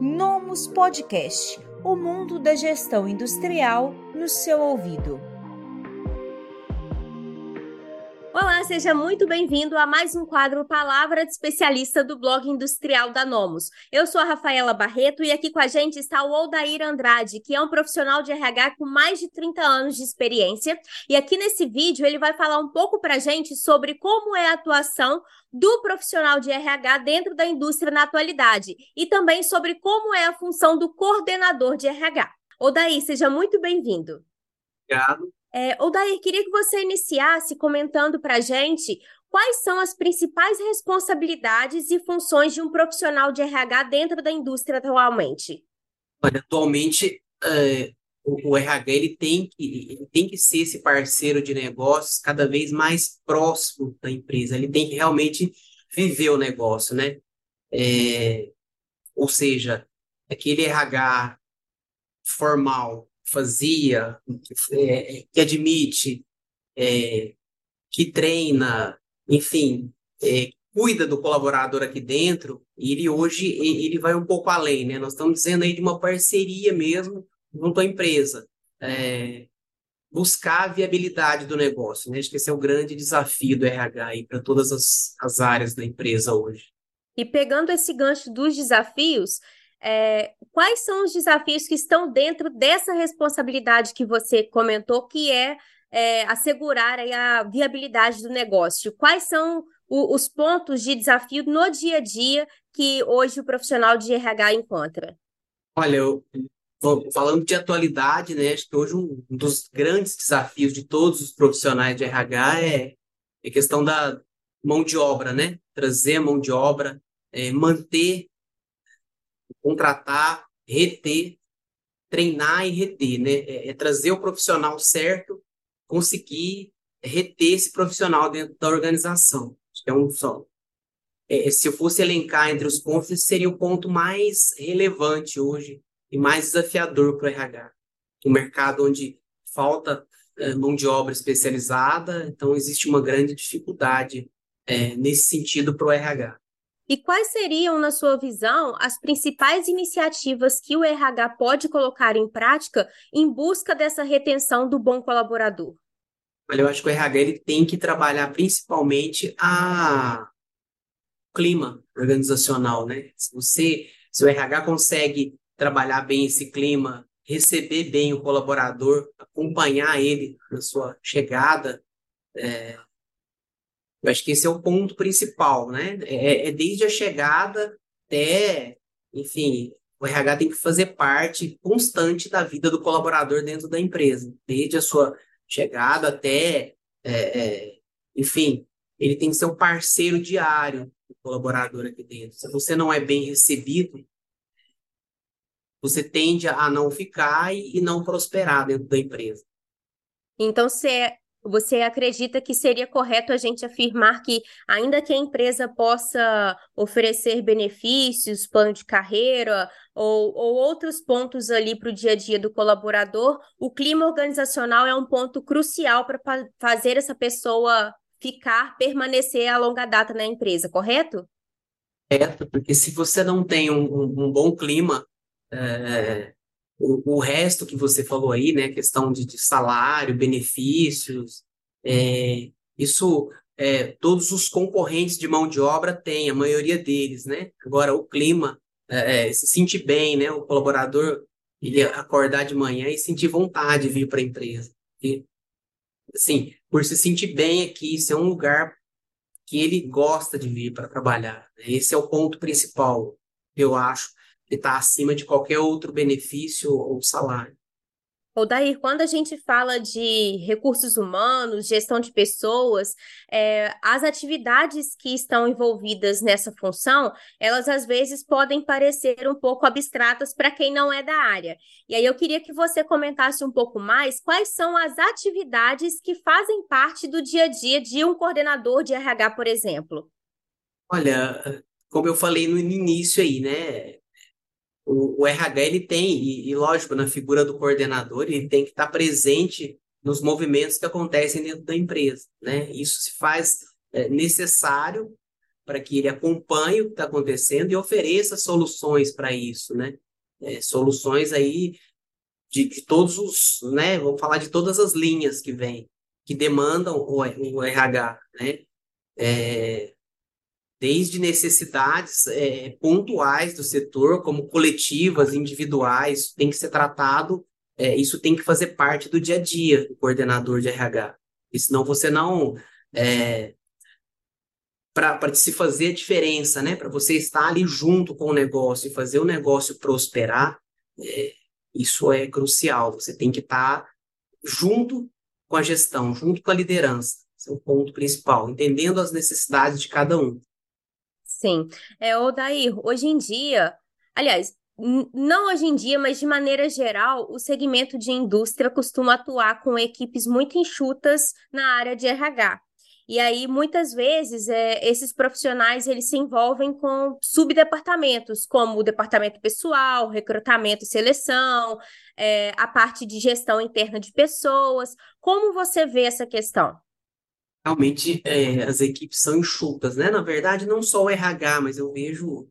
Nomus Podcast o mundo da gestão industrial no seu ouvido. Seja muito bem-vindo a mais um quadro Palavra de Especialista do blog industrial da Nomos. Eu sou a Rafaela Barreto e aqui com a gente está o Aldair Andrade, que é um profissional de RH com mais de 30 anos de experiência. E aqui nesse vídeo ele vai falar um pouco para a gente sobre como é a atuação do profissional de RH dentro da indústria na atualidade e também sobre como é a função do coordenador de RH. Odair, seja muito bem-vindo. Obrigado. É, Odair, queria que você iniciasse comentando para a gente quais são as principais responsabilidades e funções de um profissional de RH dentro da indústria atualmente. Olha, atualmente é, o, o, RH ele tem, que, ele tem que ser esse parceiro de negócios cada vez mais próximo da empresa. Ele tem que realmente viver o negócio, né? É, ou seja, aquele RH formal fazia, é, que admite, é, que treina, enfim, é, cuida do colaborador aqui dentro, ele hoje ele vai um pouco além, né? Nós estamos dizendo aí de uma parceria mesmo junto à empresa. É, buscar a viabilidade do negócio, né? Acho que esse é o grande desafio do RH aí para todas as, as áreas da empresa hoje. E pegando esse gancho dos desafios, é, quais são os desafios que estão dentro dessa responsabilidade que você comentou, que é, é assegurar a viabilidade do negócio? Quais são o, os pontos de desafio no dia a dia que hoje o profissional de RH encontra? Olha, eu, falando de atualidade, né, acho que hoje um dos grandes desafios de todos os profissionais de RH é, é a questão da mão de obra, né? Trazer a mão de obra, é, manter contratar, reter, treinar e reter, né? É, é trazer o profissional certo, conseguir reter esse profissional dentro da organização. É um só. É, se eu fosse elencar entre os pontos, seria o ponto mais relevante hoje e mais desafiador para o RH. Um mercado onde falta é, mão de obra especializada, então existe uma grande dificuldade é, nesse sentido para o RH. E quais seriam, na sua visão, as principais iniciativas que o RH pode colocar em prática em busca dessa retenção do bom colaborador? Olha, eu acho que o RH ele tem que trabalhar principalmente a clima organizacional, né? Se você, se o RH consegue trabalhar bem esse clima, receber bem o colaborador, acompanhar ele na sua chegada, é, eu acho que esse é o ponto principal, né? É, é desde a chegada até, enfim, o RH tem que fazer parte constante da vida do colaborador dentro da empresa, desde a sua chegada até, é, é, enfim, ele tem que ser um parceiro diário do colaborador aqui dentro. Se você não é bem recebido, você tende a não ficar e, e não prosperar dentro da empresa. Então, você é você acredita que seria correto a gente afirmar que, ainda que a empresa possa oferecer benefícios, plano de carreira ou, ou outros pontos ali para o dia a dia do colaborador, o clima organizacional é um ponto crucial para fazer essa pessoa ficar, permanecer a longa data na empresa, correto? Correto, porque se você não tem um, um, bom clima, é, o, o resto que você falou aí, né, questão de, de salário, benefícios, é, isso é, todos os concorrentes de mão de obra têm, a maioria deles, né? Agora, o clima, é, é se sentir bem, né? O colaborador, ele acordar de manhã e sentir vontade de vir para a empresa. E, assim, por se sentir bem aqui, isso é um lugar que ele gosta de vir para trabalhar. Né? Esse é o ponto principal, eu acho, que está acima de qualquer outro benefício ou salário. Odair, quando a gente fala de recursos humanos, gestão de pessoas, é, as atividades que estão envolvidas nessa função, elas às vezes podem parecer um pouco abstratas para quem não é da área. E aí eu queria que você comentasse um pouco mais quais são as atividades que fazem parte do dia a dia de um coordenador de RH, por exemplo. Olha, como eu falei no início aí, né? O, o RH ele tem, e, e, lógico, na figura do coordenador, ele tem que estar presente nos movimentos que acontecem dentro da empresa. Né? Isso se faz é, necessário para que ele acompanhe o que está acontecendo e ofereça soluções para isso, né? É, soluções aí de, de, todos os, né? Vamos falar de todas as linhas que vêm, que demandam o, o RH, né? É, desde necessidades é, pontuais do setor, como coletivas, individuais, tem que ser tratado, é, isso tem que fazer parte do dia a dia do coordenador de RH. E senão você não. É, para se fazer a diferença, né? Para você estar ali junto com o negócio e fazer o negócio prosperar, é, isso é crucial. Você tem que estar junto com a gestão, junto com a liderança. Esse é o ponto principal, entendendo as necessidades de cada um. Sim. É, Odair, hoje em dia, aliás, não hoje em dia, mas de maneira geral, o segmento de indústria costuma atuar com equipes muito enxutas na área de RH. E aí, muitas vezes, é, esses profissionais eles se envolvem com subdepartamentos, como o departamento pessoal, recrutamento e seleção, é, a parte de gestão interna de pessoas. Como você vê essa questão? Realmente é, as equipes são enxutas, né? Na verdade, não só o RH, mas eu vejo,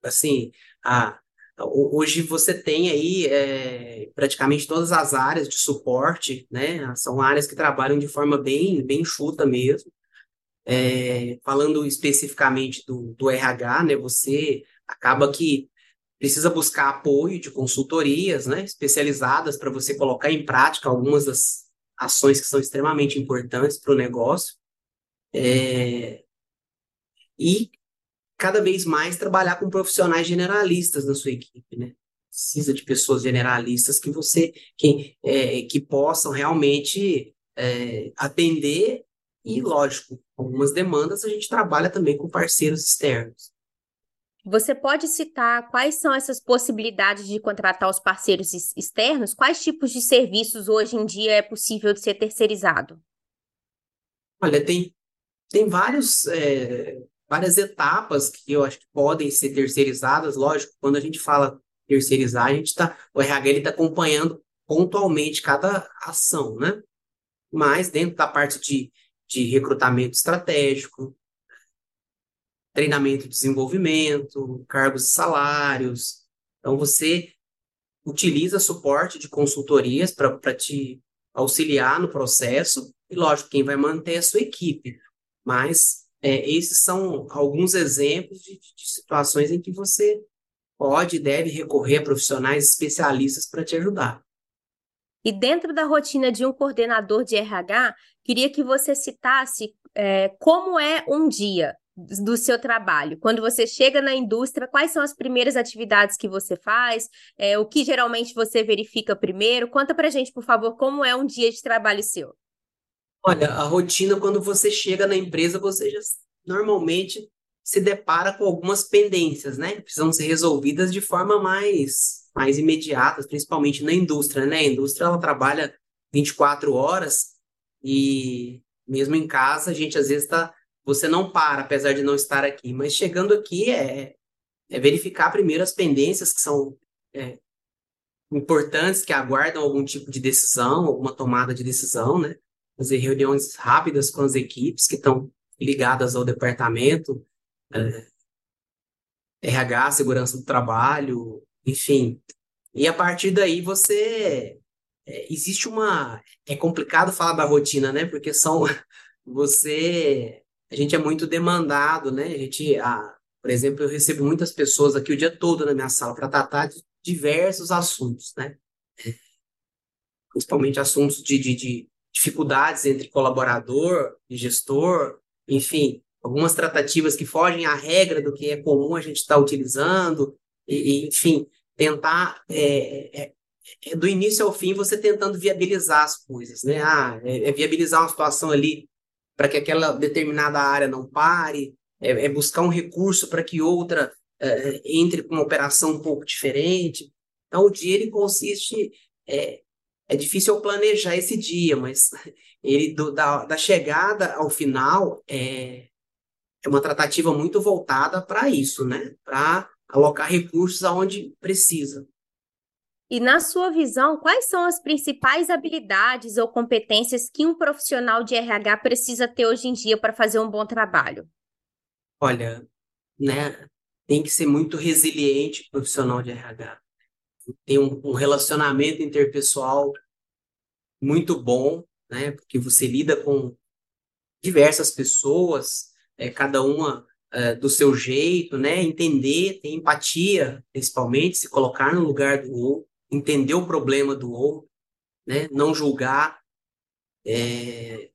assim, a, hoje você tem aí é, praticamente todas as áreas de suporte, né? São áreas que trabalham de forma bem, bem enxuta mesmo. É, falando especificamente do, do RH, né? Você acaba que precisa buscar apoio de consultorias, né? Especializadas para você colocar em prática algumas das ações que são extremamente importantes para o negócio. É, e cada vez mais trabalhar com profissionais generalistas na sua equipe, né? Precisa de pessoas generalistas que você que, é, que possam realmente é, atender e, lógico, algumas demandas a gente trabalha também com parceiros externos. Você pode citar quais são essas possibilidades de contratar os parceiros externos? Quais tipos de serviços hoje em dia é possível de ser terceirizado? Olha, tem tem vários, é, várias etapas que eu acho que podem ser terceirizadas. Lógico, quando a gente fala terceirizar, a gente tá, o RH está acompanhando pontualmente cada ação, né? Mas dentro da parte de, de recrutamento estratégico, treinamento e desenvolvimento, cargos e salários. Então, você utiliza suporte de consultorias para te auxiliar no processo, e lógico, quem vai manter é a sua equipe. Mas é, esses são alguns exemplos de, de situações em que você pode e deve recorrer a profissionais especialistas para te ajudar. E dentro da rotina de um coordenador de RH, queria que você citasse é, como é um dia do seu trabalho. Quando você chega na indústria, quais são as primeiras atividades que você faz? É, o que geralmente você verifica primeiro? Conta para gente, por favor, como é um dia de trabalho seu. Olha, a rotina, quando você chega na empresa, você já normalmente se depara com algumas pendências, né? Precisam ser resolvidas de forma mais, mais imediata, principalmente na indústria, né? A indústria, ela trabalha 24 horas e mesmo em casa, a gente às vezes está... Você não para, apesar de não estar aqui, mas chegando aqui é, é verificar primeiro as pendências que são é, importantes, que aguardam algum tipo de decisão, alguma tomada de decisão, né? Fazer reuniões rápidas com as equipes que estão ligadas ao departamento, é, RH, segurança do trabalho, enfim. E a partir daí você. É, existe uma. É complicado falar da rotina, né? Porque são. Você. A gente é muito demandado, né? A gente. A, por exemplo, eu recebo muitas pessoas aqui o dia todo na minha sala para tratar de diversos assuntos, né? Principalmente assuntos de, de, de dificuldades entre colaborador e gestor, enfim, algumas tratativas que fogem à regra do que é comum a gente estar tá utilizando, e, e, enfim, tentar é, é, é, do início ao fim você tentando viabilizar as coisas, né? Ah, é, é viabilizar uma situação ali para que aquela determinada área não pare, é, é buscar um recurso para que outra entre com uma operação um pouco diferente. Então, o dia ele consiste é, é difícil eu planejar esse dia, mas ele do, da, da chegada ao final é, é uma tratativa muito voltada para isso, né? Para alocar recursos aonde precisa. E na sua visão, quais são as principais habilidades ou competências que um profissional de RH precisa ter hoje em dia para fazer um bom trabalho? Olha, né, tem que ser muito resiliente profissional de RH. Tem um, um relacionamento interpessoal muito bom, né? Porque você lida com diversas pessoas, é, cada uma é, do seu jeito, né? Entender, ter empatia, principalmente, se colocar no lugar do outro, entender o problema do outro, né? Não julgar, é...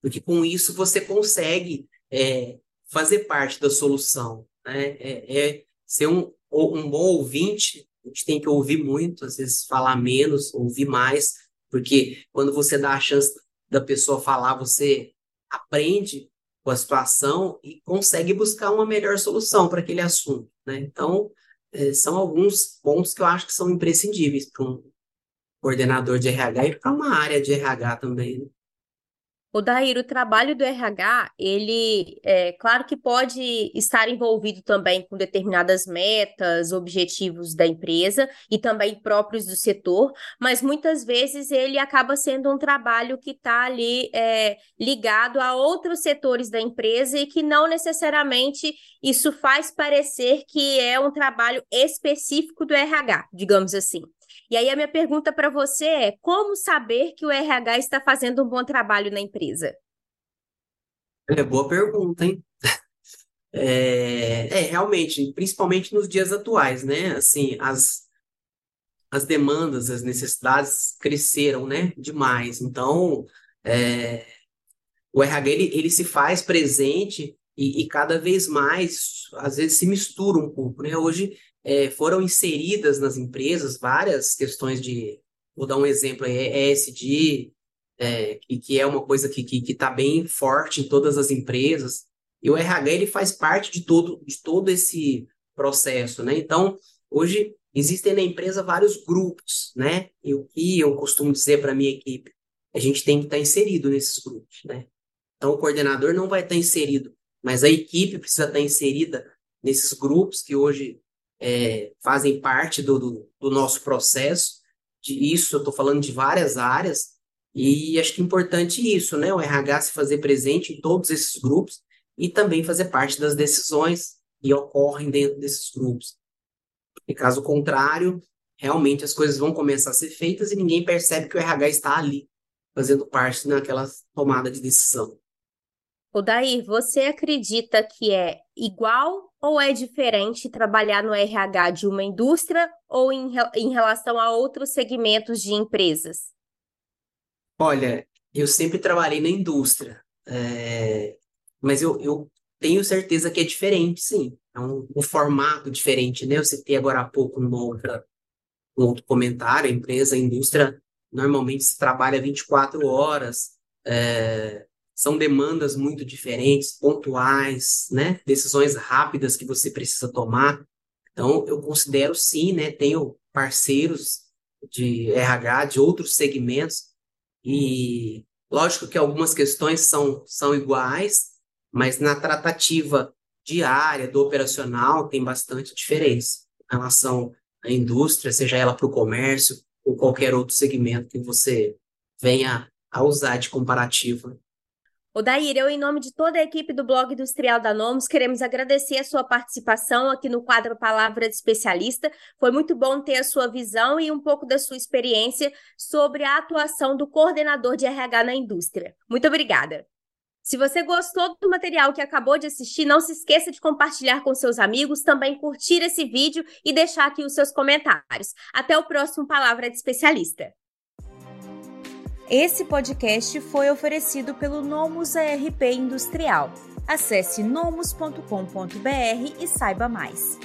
porque com isso você consegue é, fazer parte da solução, né? É, é ser um, um bom ouvinte, a gente tem que ouvir muito, às vezes falar menos, ouvir mais, porque quando você dá a chance da pessoa falar, você aprende com a situação e consegue buscar uma melhor solução para aquele assunto, né? Então, é, são alguns pontos que eu acho que são imprescindíveis para um coordenador de RH e para uma área de RH também. Né? O Dair, o trabalho do RH, ele, é claro que pode estar envolvido também com determinadas metas, objetivos da empresa e também próprios do setor, mas muitas vezes ele acaba sendo um trabalho que está ali é, ligado a outros setores da empresa e que não necessariamente isso faz parecer que é um trabalho específico do RH, digamos assim. E aí a minha pergunta para você é: como saber que o RH está fazendo um bom trabalho na empresa? É boa pergunta, hein? É, é, realmente, principalmente nos dias atuais, né? Assim, as, as demandas, as necessidades cresceram, né? Demais. Então, é, o RH ele, ele se faz presente e, e, cada vez mais, às vezes, se mistura um pouco, né? Hoje é, foram inseridas nas empresas várias questões de, vou dar um exemplo aí, ESG, é, que, que é uma coisa que está que, que tá bem forte em todas as empresas, e o RH ele faz parte de todo, de todo esse processo, né? Então, hoje existem na empresa vários grupos, né? E o que eu costumo dizer para minha equipe, a gente tem que estar tá inserido nesses grupos, né? Então, o coordenador não vai estar tá inserido, mas a equipe precisa estar tá inserida nesses grupos que hoje é, fazem parte do, do, do, nosso processo. De isso, eu estou falando de várias áreas, e acho que é importante isso, né? O RH se fazer presente em todos esses grupos e também fazer parte das decisões que ocorrem dentro desses grupos. Em caso contrário, realmente as coisas vão começar a ser feitas e ninguém percebe que o RH está ali, fazendo parte naquela tomada de decisão. Daí, você acredita que é igual ou é diferente trabalhar no RH de uma indústria ou em, em relação a outros segmentos de empresas? Olha, eu sempre trabalhei na indústria, é... mas eu, eu tenho certeza que é diferente, sim. É um, um formato diferente, né? Eu citei agora há pouco numa outra, um outro comentário, a empresa, a indústria, normalmente se trabalha 24 horas, é, são demandas muito diferentes, pontuais, né? Decisões rápidas que você precisa tomar. Então, eu considero sim, né? Tenho parceiros de RH de outros segmentos e lógico que algumas questões são, são iguais, mas na tratativa diária do operacional tem bastante diferença em relação à indústria, seja ela para o comércio ou qualquer outro segmento que você venha a usar de comparativo. Odair, eu, em nome de toda a equipe do Blog Industrial da Nomos, queremos agradecer a sua participação aqui no quadro Palavra de Especialista. Foi muito bom ter a sua visão e um pouco da sua experiência sobre a atuação do coordenador de RH na indústria. Muito obrigada. Se você gostou do material que acabou de assistir, não se esqueça de compartilhar com seus amigos, também curtir esse vídeo e deixar aqui os seus comentários. Até o próximo Palavra de Especialista. Esse podcast foi oferecido pelo Nomus ARP Industrial. Acesse nomus.com.br e saiba mais.